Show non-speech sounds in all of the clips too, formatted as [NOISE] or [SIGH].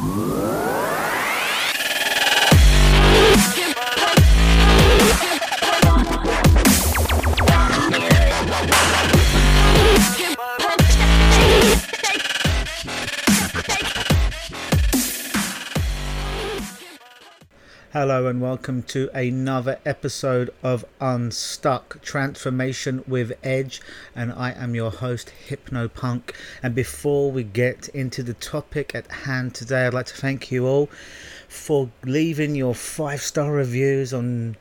mm Hello and welcome to another episode of Unstuck Transformation with Edge, and I am your host Hypnopunk. And before we get into the topic at hand today, I'd like to thank you all for leaving your five star reviews on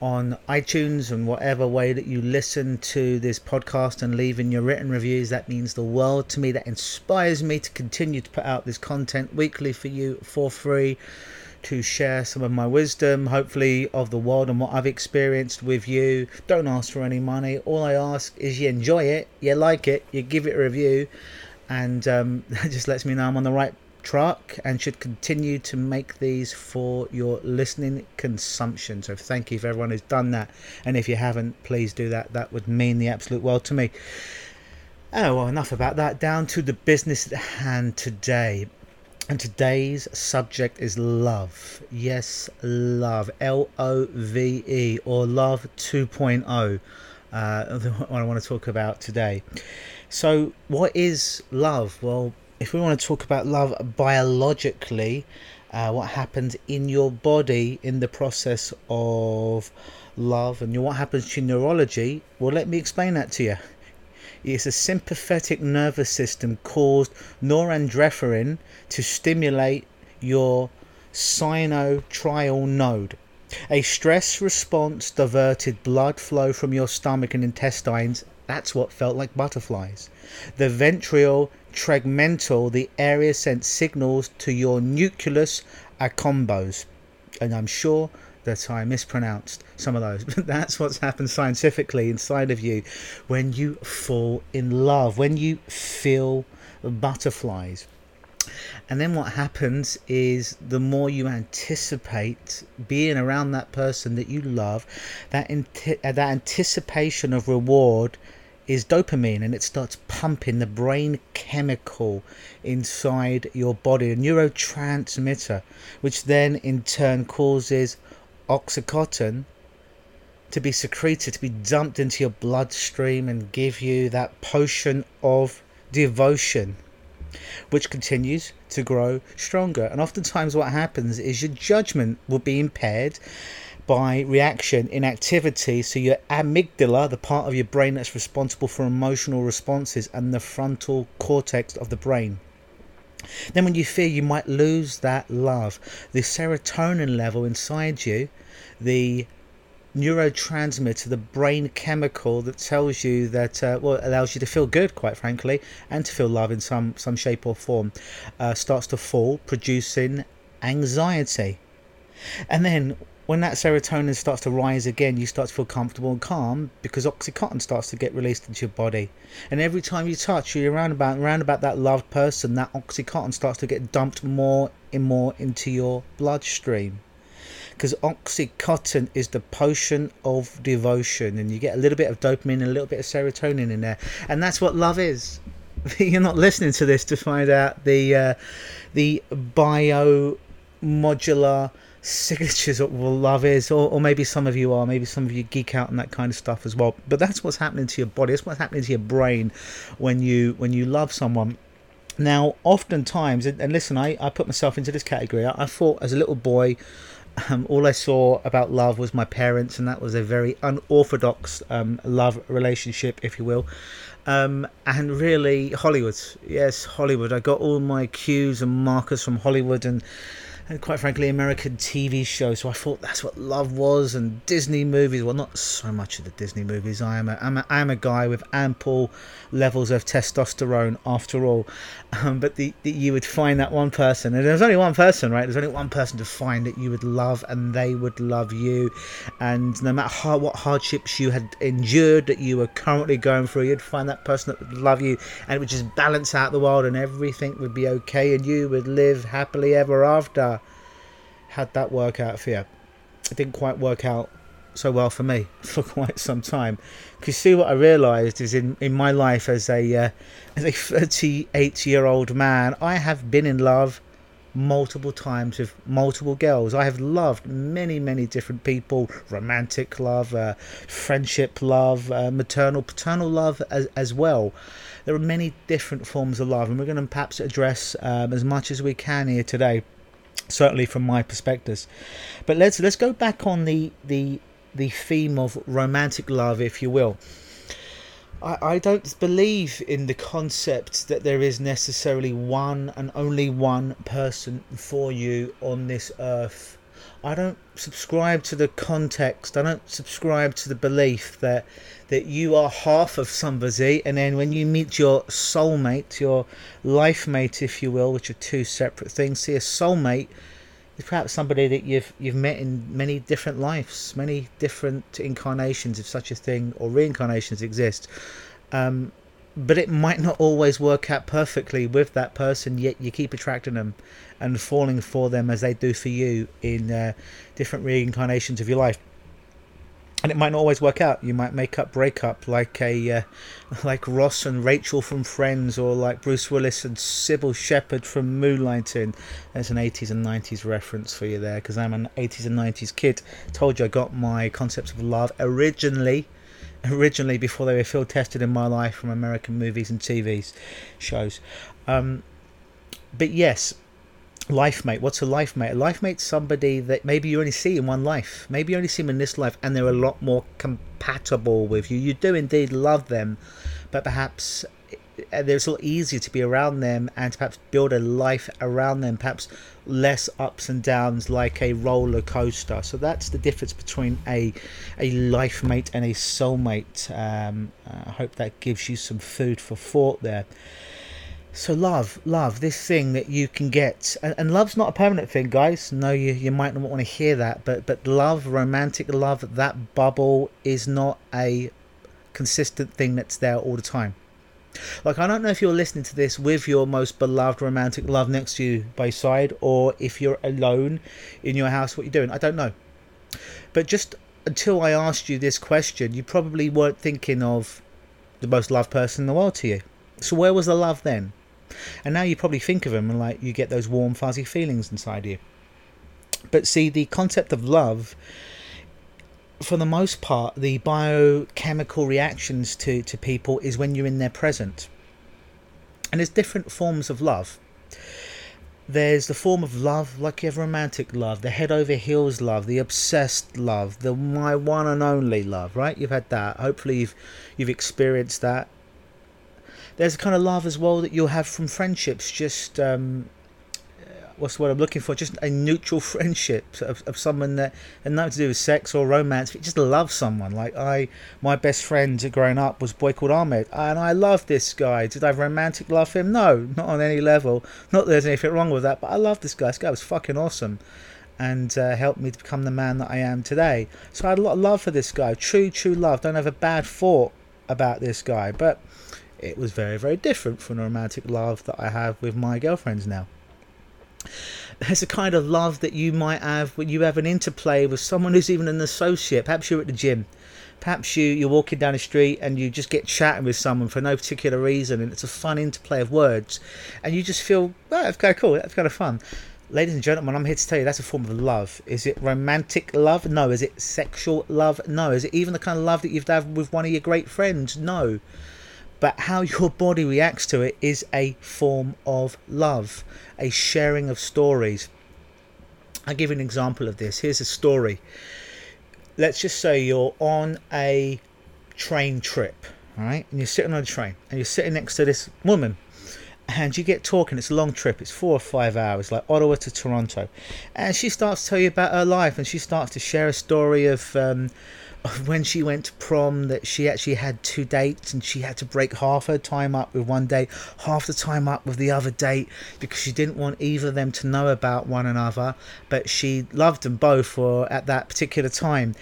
on iTunes and whatever way that you listen to this podcast and leaving your written reviews. That means the world to me. That inspires me to continue to put out this content weekly for you for free to share some of my wisdom, hopefully, of the world and what I've experienced with you. Don't ask for any money. All I ask is you enjoy it, you like it, you give it a review, and um, that [LAUGHS] just lets me know I'm on the right track and should continue to make these for your listening consumption. So, thank you for everyone who's done that. And if you haven't, please do that. That would mean the absolute world to me. Oh, well, enough about that. Down to the business at hand today. And today's subject is love. Yes, love. L O V E or love 2.0. Uh, [LAUGHS] what I want to talk about today. So, what is love? Well, if we want to talk about love biologically, uh, what happens in your body in the process of love and what happens to neurology, well, let me explain that to you. It's a sympathetic nervous system caused norepinephrine to stimulate your sinoatrial node. A stress response diverted blood flow from your stomach and intestines. That's what felt like butterflies. The ventral tegmental, the area sent signals to your nucleus accumbens. And I'm sure that I mispronounced some of those. But [LAUGHS] that's what's happened scientifically inside of you when you fall in love, when you feel butterflies. And then what happens is the more you anticipate being around that person that you love, that uh, that anticipation of reward is dopamine and it starts pumping the brain chemical inside your body, a neurotransmitter, which then in turn causes oxytocin to be secreted, to be dumped into your bloodstream and give you that potion of devotion, which continues to grow stronger. And oftentimes, what happens is your judgment will be impaired by reaction in activity. So, your amygdala, the part of your brain that's responsible for emotional responses, and the frontal cortex of the brain. Then, when you fear you might lose that love, the serotonin level inside you, the neurotransmitter, the brain chemical that tells you that, uh, well, allows you to feel good, quite frankly, and to feel love in some, some shape or form, uh, starts to fall, producing anxiety. And then when that serotonin starts to rise again, you start to feel comfortable and calm because oxytocin starts to get released into your body. And every time you touch, you're around about around about that loved person, that oxytocin starts to get dumped more and more into your bloodstream. Because oxytocin is the potion of devotion, and you get a little bit of dopamine and a little bit of serotonin in there, and that's what love is. [LAUGHS] You're not listening to this to find out the uh, the bio modular signatures of what love is, or, or maybe some of you are, maybe some of you geek out on that kind of stuff as well. But that's what's happening to your body. That's what's happening to your brain when you when you love someone. Now, oftentimes, and, and listen, I, I put myself into this category. I, I thought as a little boy, um, all I saw about love was my parents, and that was a very unorthodox um, love relationship, if you will. Um, and really, Hollywood. Yes, Hollywood. I got all my cues and markers from Hollywood, and and quite frankly, American TV shows. So I thought that's what love was, and Disney movies. Well, not so much of the Disney movies. I am a, I'm a, I'm a guy with ample levels of testosterone, after all. Um, but the, the, you would find that one person, and there's only one person, right? There's only one person to find that you would love, and they would love you. And no matter how, what hardships you had endured, that you were currently going through, you'd find that person that would love you, and it would just balance out the world, and everything would be okay, and you would live happily ever after had that work out for you. It didn't quite work out so well for me [LAUGHS] for quite some time. Because see, what I realised is in, in my life as a uh, as a 38 year old man, I have been in love multiple times with multiple girls. I have loved many, many different people romantic love, uh, friendship love, uh, maternal, paternal love as, as well. There are many different forms of love, and we're going to perhaps address um, as much as we can here today. Certainly, from my perspectives, but let's let's go back on the the the theme of romantic love, if you will. I, I don't believe in the concept that there is necessarily one and only one person for you on this earth. I don't subscribe to the context. I don't subscribe to the belief that that you are half of somebody, and then when you meet your soulmate, your life mate, if you will, which are two separate things, see a soulmate is perhaps somebody that you've you've met in many different lives, many different incarnations, if such a thing, or reincarnations exist. Um, but it might not always work out perfectly with that person. Yet you keep attracting them and falling for them as they do for you in uh, different reincarnations of your life and it might not always work out. You might make up, break up, like a uh, [LAUGHS] like Ross and Rachel from Friends, or like Bruce Willis and Cybill Shepherd from Moonlighting. There's an 80s and 90s reference for you there, because I'm an 80s and 90s kid. Told you I got my concepts of love originally, originally before they were field tested in my life from American movies and TV shows. Um, but yes, life mate what's a life mate? A life mate's somebody that maybe you only see in one life. Maybe you only see them in this life and they're a lot more compatible with you. You do indeed love them but perhaps uh, it's a lot easier to be around them and to perhaps build a life around them perhaps less ups and downs like a roller coaster so that's the difference between a a life mate and a soulmate um, i hope that gives you some food for thought there so love, love, this thing that you can get, and, and, love's not a permanent thing, guys. No, you you might not want to hear that, but but love, romantic love, that bubble is not a consistent thing that's there all the time. Like I don't know if you're listening to this with your most beloved romantic love next to you by side, or if you're alone in your house, what you're doing. I don't know. But just until I asked you this question, you probably weren't thinking of the most loved person in the world to you. So where was the love then? And now you probably think of them and like you get those warm, fuzzy feelings inside you. But see, the concept of love, for the most part, the biochemical reactions to, to people is when you're in their present. And there's different forms of love. There's the form of love, like you have romantic love, the head over heels love, the obsessed love, the my one and only love, right? You've had that. Hopefully you've you've experienced that there's a kind of love as well that you'll have from friendships. Just um, what's what I'm looking for? Just a neutral [LAUGHS] friendship of, of someone that and nothing to do with sex or romance. But just love someone. Like I, my best friend growing up was a boy called Ahmed, and I love this guy. Did I romantic love him? No, not on any level. Not that there's anything wrong with that, but I love this guy. This guy was fucking awesome. And uh, helped me to become the man that I am today. So I had a lot of love for this guy. True, true love. Don't have a bad thought about this guy. But it was very, very different from the romantic love that I have with my girlfriends now. There's a kind of love that you might have when you have an interplay with someone who's even an associate. Perhaps you're at the gym. Perhaps you, you're walking down the street and you just get chatting with someone for no particular reason and it's a fun interplay of words and you just feel, oh, that's kind of cool, that's kind of fun. Ladies and gentlemen, I'm here to tell you that's a form of love. Is it romantic love? No. Is it sexual love? No. Is it even the kind of love that you've had with one of your great friends? No but how your body reacts to it is a form of love, a sharing of stories. I'll give you an example of this. Here's a story. Let's just say you're on a train trip, right? And you're sitting on a train and you're sitting next to this woman and you get talking. It's a long trip. It's four or five hours, like Ottawa to Toronto. And she starts to tell you about her life and she starts to share a story of um, when she went to prom that she actually had two dates and she had to break half her time up with one date, half the time up with the other date because she didn't want either of them to know about one another, but she loved them both for at that particular time.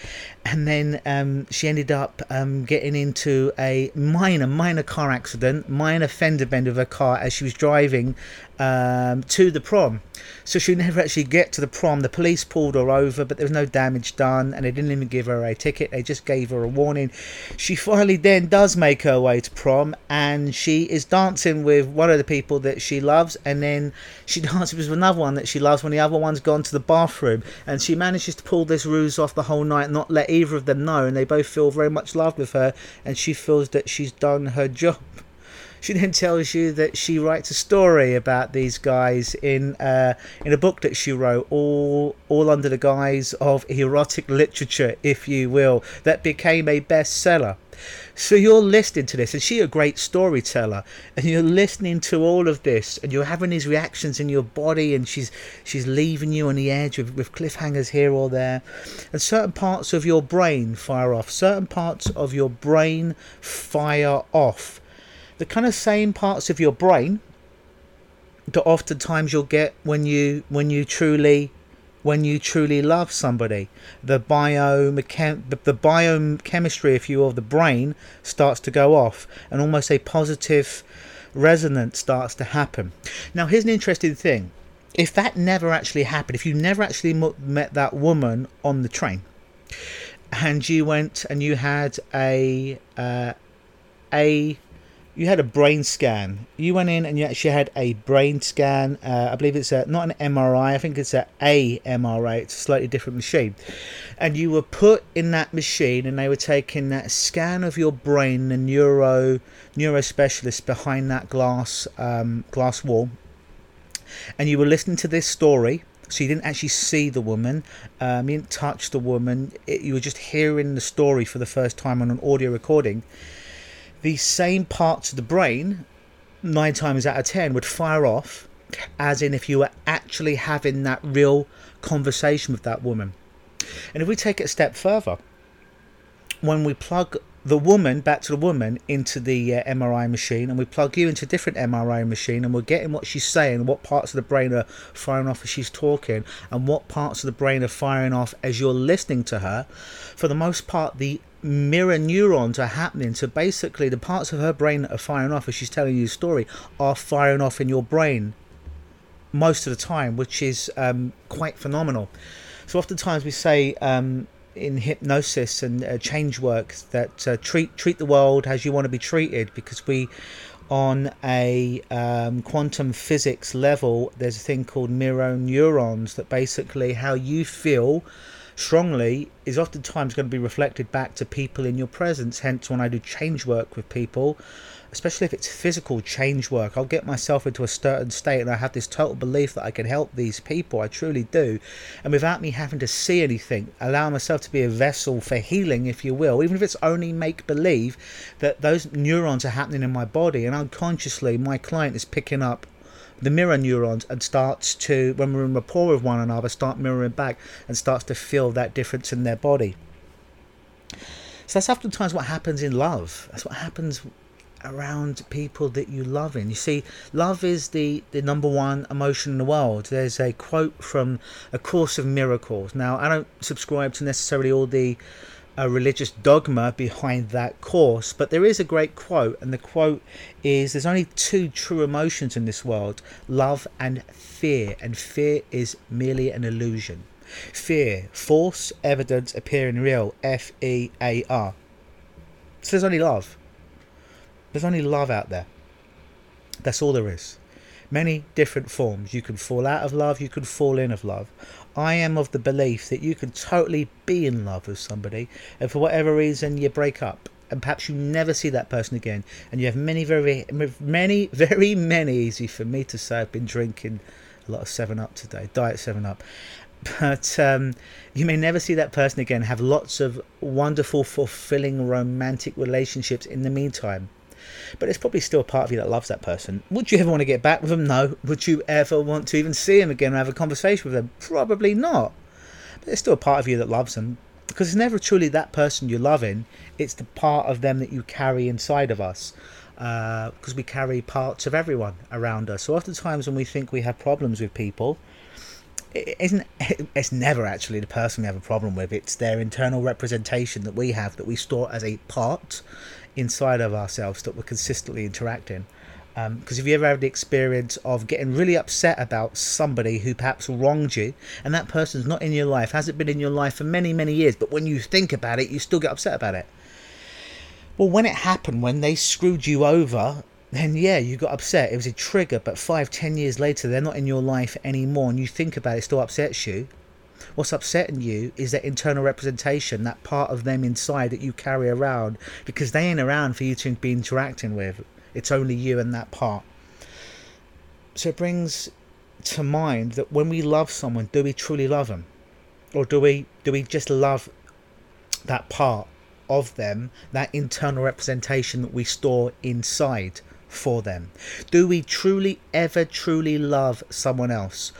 And then um, she ended up um, getting into a minor, minor car accident, minor fender bend of her car as she was driving um, to the prom. So she never actually get to the prom. The police pulled her over, but there was no damage done, and they didn't even give her a ticket. They just gave her a warning. She finally then does make her way to prom, and she is dancing with one of the people that she loves, and then she [LAUGHS] dances with another one that she loves when the other one's gone to the bathroom, and she manages to pull this ruse off the whole night, not let either of them know, and they both feel very much loved with her, and she feels that she's done her job. She then tells you that she writes a story about these guys in uh, in a book that she wrote, all all under the guise of erotic literature, if you will, that became a bestseller. So you're listening to this, and she's a great storyteller, and you're listening to all of this, and you're having these reactions in your body, and she's she's leaving you on the edge with, with cliffhangers here or there, and certain parts of your brain fire off, certain parts of your brain fire off the kind of same parts of your brain that oftentimes you'll get when you when you truly when you truly love somebody. The biomechan the biochemistry if you will of the brain starts to go off and almost a positive resonance starts to happen. Now here's an interesting thing. If that never actually happened if you never actually met that woman on the train and you went and you had a uh, a you had a brain scan. You went in and you actually had a brain scan. Uh, I believe it's a, not an MRI. I think it's a a MRI. It's a slightly different machine. And you were put in that machine, and they were taking that scan of your brain. The neuro neuro specialist behind that glass um, glass wall, and you were listening to this story. So you didn't actually see the woman, um, you didn't touch the woman. It, you were just hearing the story for the first time on an audio recording the same parts of the brain, nine times out of ten, would fire off, as in if you were actually having that real conversation with that woman. And if we take it a step further, when we plug the woman back to the woman into the uh, MRI machine, and we plug you into a different MRI machine, and we're getting what she's saying, what parts of the brain are firing off as she's talking, and what parts of the brain are firing off as you're listening to her. For the most part, the mirror neurons are happening. So basically, the parts of her brain that are firing off as she's telling you the story are firing off in your brain most of the time, which is um, quite phenomenal. So oftentimes we say um, in hypnosis and uh, change work that uh, treat treat the world as you want to be treated because we on a um, quantum physics level there's a thing called mirror neurons that basically how you feel strongly is oftentimes going to be reflected back to people in your presence. Hence, when I do change work with people, especially if it's physical change work, I'll get myself into a certain state and I have this total belief that I can help these people. I truly do. And without me having to see anything, allow myself to be a vessel for healing, if you will, even if it's only make believe that those neurons are happening in my body and unconsciously my client is picking up the mirror neurons and starts to, when we're in rapport with one another, start mirroring back and starts to feel that difference in their body. So that's oftentimes what happens in love. That's what happens around people that you love in. You see, love is the, the number one emotion in the world. There's a quote from A Course of Miracles. Now, I don't subscribe to necessarily all the a religious dogma behind that course, but there is a great quote, and the quote is There's only two true emotions in this world love and fear, and fear is merely an illusion. Fear, false evidence appearing real, F E A R. So there's only love. There's only love out there. That's all there is. Many different forms. You can fall out of love, you can fall in of love. I am of the belief that you can totally be in love with somebody, and for whatever reason you break up, and perhaps you never see that person again, and you have many, very, many, [LAUGHS] very many. Easy for me to say. I've been drinking a lot of Seven Up today, Diet Seven Up, but um, you may never see that person again. Have lots of wonderful, fulfilling, romantic relationships in the meantime but it's probably still a part of you that loves that person. Would you ever want to get back with them? No. Would you ever want to even see them again or have a conversation with them? Probably not. But there's still a part of you that loves them because it's never truly that person you're loving, it's the part of them that you carry inside of us. Because uh, we carry parts of everyone around us. So oftentimes when we think we have problems with people, it isn't [LAUGHS] it's never actually the person we have a problem with it's their internal representation that we have that we store as a part inside of ourselves that we're consistently interacting. Um, because if you ever had the experience of getting really upset about somebody who perhaps wronged you, and that person's not in your life, hasn't been in your life for many, many years, but when you think about it, you still get upset about it. Well, when it happened, when they screwed you over, then yeah, you got upset. It was a trigger, but five, ten years later, they're not in your life anymore, and you think about it, it still upsets you. What's upsetting you is that internal representation, that part of them inside that you carry around, because they ain't around for you to be interacting with. It's only you and that part. So it brings to mind that when we love someone, do we truly love them, or do we do we just love that part of them, that internal representation that we store inside for them? Do we truly ever truly love someone else,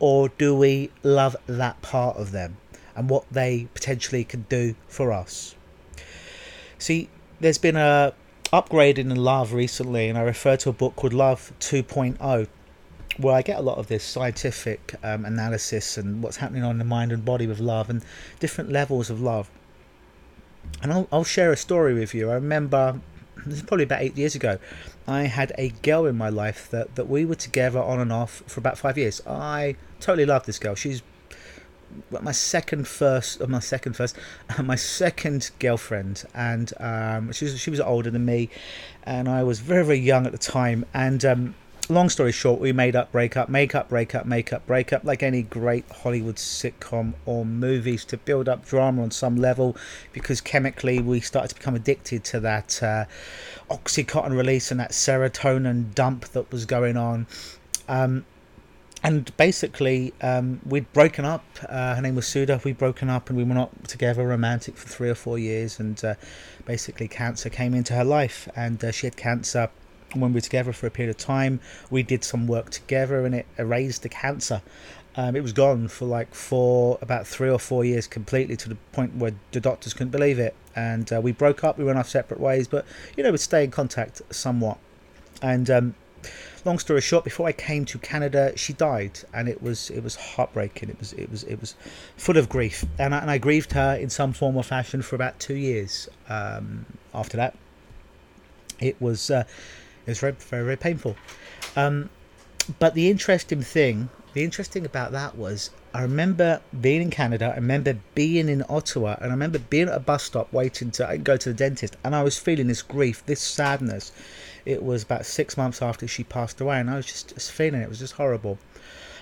or do we love that part of them and what they potentially can do for us? See, there's been a upgrading in love recently, and I refer to a book called Love 2.0, where I get a lot of this scientific um, analysis and what's happening on the mind and body with love and different levels of love. And I'll, I'll share a story with you. I remember this is probably about eight years ago. I had a girl in my life that, that we were together on and off for about five years. I totally love this girl. She's my second first, my second first, [LAUGHS] my second girlfriend, and um, she was she was older than me, and I was very very young at the time. And um, long story short, we made up, break up, make up, break up, make up, break up, like any great Hollywood sitcom or movies to build up drama on some level, because chemically we started to become addicted to that uh, oxycontin release and that serotonin dump that was going on. Um, and basically, um, we'd broken up. Uh, her name was Suda. We'd broken up and we were not together romantic for three or four years. And uh, basically, cancer came into her life, and uh, she had cancer. When we were together for a period of time, we did some work together, and it erased the cancer. Um, it was gone for like for about three or four years completely to the point where the doctors couldn't believe it. And uh, we broke up. We went our separate ways, but you know, we'd stay in contact somewhat. And um, long story short, before I came to Canada, she died, and it was it was heartbreaking. It was it was it was full of grief, and I, and I grieved her in some form or fashion for about two years. Um, after that, it was uh, it was very very very painful. Um, but the interesting thing, the interesting about that was I remember being in Canada. I remember being in Ottawa, and I remember being at a bus stop waiting to go to the dentist, and I was feeling this grief, this sadness it was about six months after she passed away, and I was just, just feeling it. It was just horrible.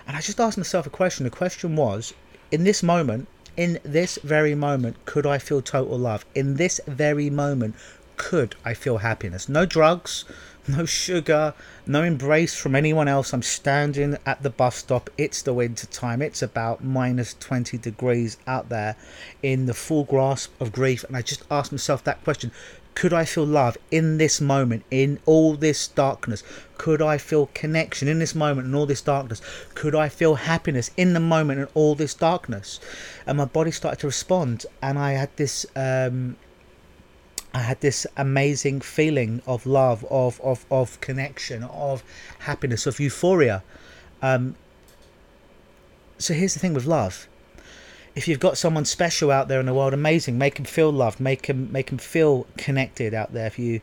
And I just asked myself a question. The question was, in this moment, in this very moment, could I feel total love? In this very moment, could I feel happiness? No drugs, no sugar, no embrace from anyone else. I'm standing at the bus stop. It's the winter time. It's about minus 20 degrees out there in the full grasp of grief. And I just asked myself that question could I feel love in this moment, in all this darkness? Could I feel connection in this moment, in all this darkness? Could I feel happiness in the moment, in all this darkness? And my body started to respond, and I had this. Um, I had this amazing feeling of love, of of, of connection, of happiness, of euphoria. Um, so here's the thing with love if you've got someone special out there in the world, amazing. Make them feel loved. Make them make them feel connected out there. If you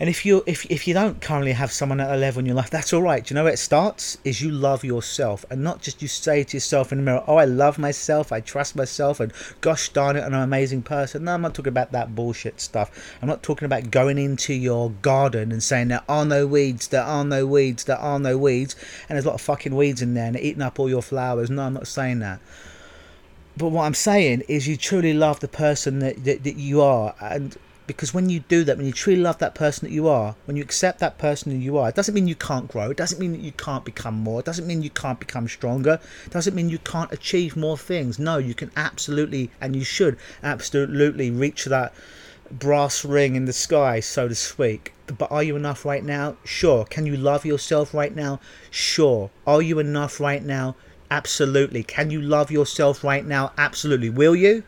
and if you if if you don't currently have someone at a level in your life, that's all right. Do you know where it starts? Is you love yourself, and not just you say to yourself in the mirror, "Oh, I love myself. I trust myself," and "Gosh darn it, I'm an amazing person." No, I'm not talking about that bullshit stuff. I'm not talking about going into your garden and saying there are no weeds, there are no weeds, there are no weeds, and there's a lot of fucking weeds in there and eating up all your flowers. No, I'm not saying that but what I'm saying is you truly love the person that, that, that you are and because when you do that when you truly love that person that you are when you accept that person that you are it doesn't mean you can't grow. It doesn't mean that you can't become more. It doesn't mean you can't become stronger. It doesn't mean you can't achieve more things. No you can absolutely and you should absolutely reach that brass ring in the sky so to speak. But are you enough right now? Sure. Can you love yourself right now? Sure. Are you enough right now? Absolutely. Can you love yourself right now? Absolutely. Will you?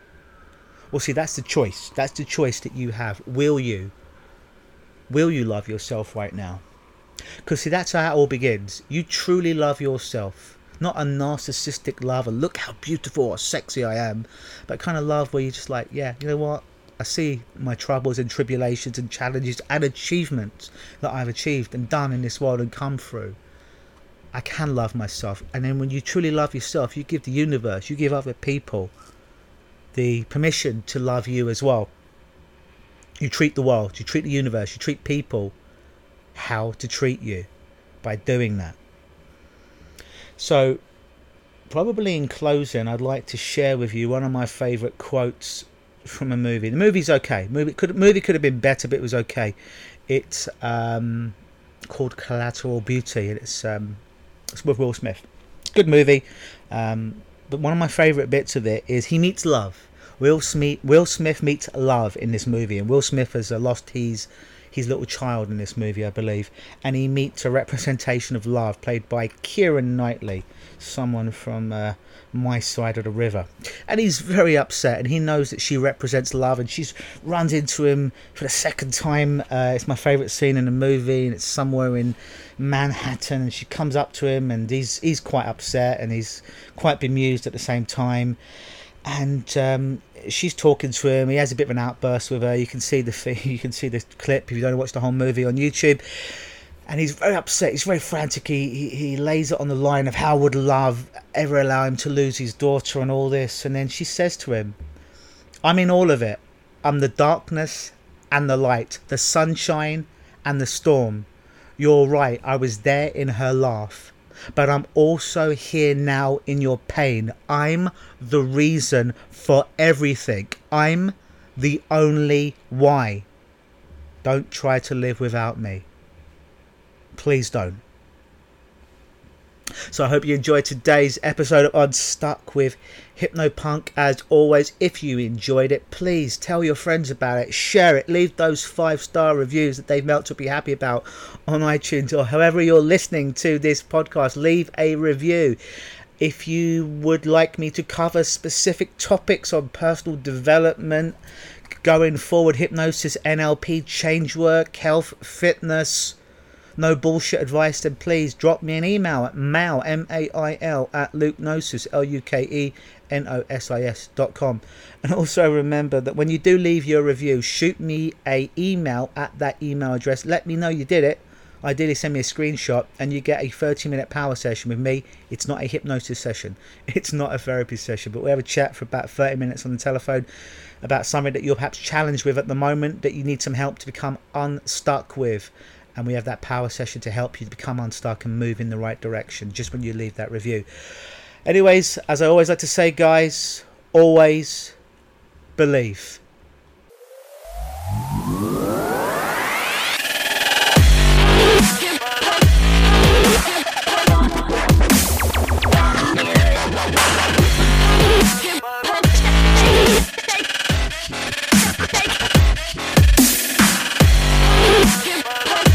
Well, see, that's the choice. That's the choice that you have. Will you? Will you love yourself right now? Because, see, that's how it all begins. You truly love yourself. Not a narcissistic love, a look how beautiful or sexy I am, but kind of love where you're just like, yeah, you know what? I see my troubles and tribulations and challenges and achievements that I've achieved and done in this world and come through. I can love myself. And then when you truly love yourself, you give the universe, you give other people the permission to love you as well. You treat the world, you treat the universe, you treat people how to treat you by doing that. So, probably in closing, I'd like to share with you one of my favourite quotes from a movie. The movie's okay. Movie could movie could have been better, but it was okay. It's um, called Collateral Beauty, and it's um, it's with Will Smith. Good movie, um, but one of my favourite bits of it is he meets love. Will Smith Will Smith meets love in this movie, and Will Smith has uh, lost his his little child in this movie, I believe, and he meets a representation of love played by Keira Knightley, someone from uh, my side of the river. And he's very upset, and he knows that she represents love, and she runs into him for the second time. Uh, it's my favourite scene in the movie, and it's somewhere in Manhattan, and she comes up to him, and he's he's quite upset, and he's quite bemused at the same time and um, she's talking to him. He has a bit of an outburst with her. You can see the [LAUGHS] you can see the clip if you don't watch the whole movie on YouTube. And he's very upset. He's very frantic. He, he, he lays it on the line of how would love ever allow him to lose his daughter and all this. And then she says to him, "I'm in all of it. I'm the darkness and the light, the sunshine and the storm. You're right. I was there in her laugh." but I'm also here now in your pain. I'm the reason for everything. I'm the only why. Don't try to live without me. Please don't. So I hope you enjoyed today's episode of Unstuck with Hypnopunk. As always, if you enjoyed it, please tell your friends about it, share it, leave those five star reviews that they've meant to be happy about on iTunes or however you're listening to this podcast. Leave a review. If you would like me to cover specific topics on personal development, going forward, hypnosis, NLP, change work, health, fitness, no bullshit advice, then please drop me an email at mail, M-A-I-L, at lukenosis, L-U-K-E-N-O-S-I-S dot com. And also remember that when you do leave your review, shoot me a email at that email address. Let me know you did it. Ideally, send me a screenshot and you get a 30 minute power session with me. It's not a hypnosis session, [LAUGHS] it's not a therapy session, but we have a chat for about 30 minutes on the telephone about something that you're perhaps challenged with at the moment that you need some help to become unstuck with and we have that power session to help you to become unstuck and move in the right direction just when you leave that review. Anyways, as I always like to say, guys, always believe.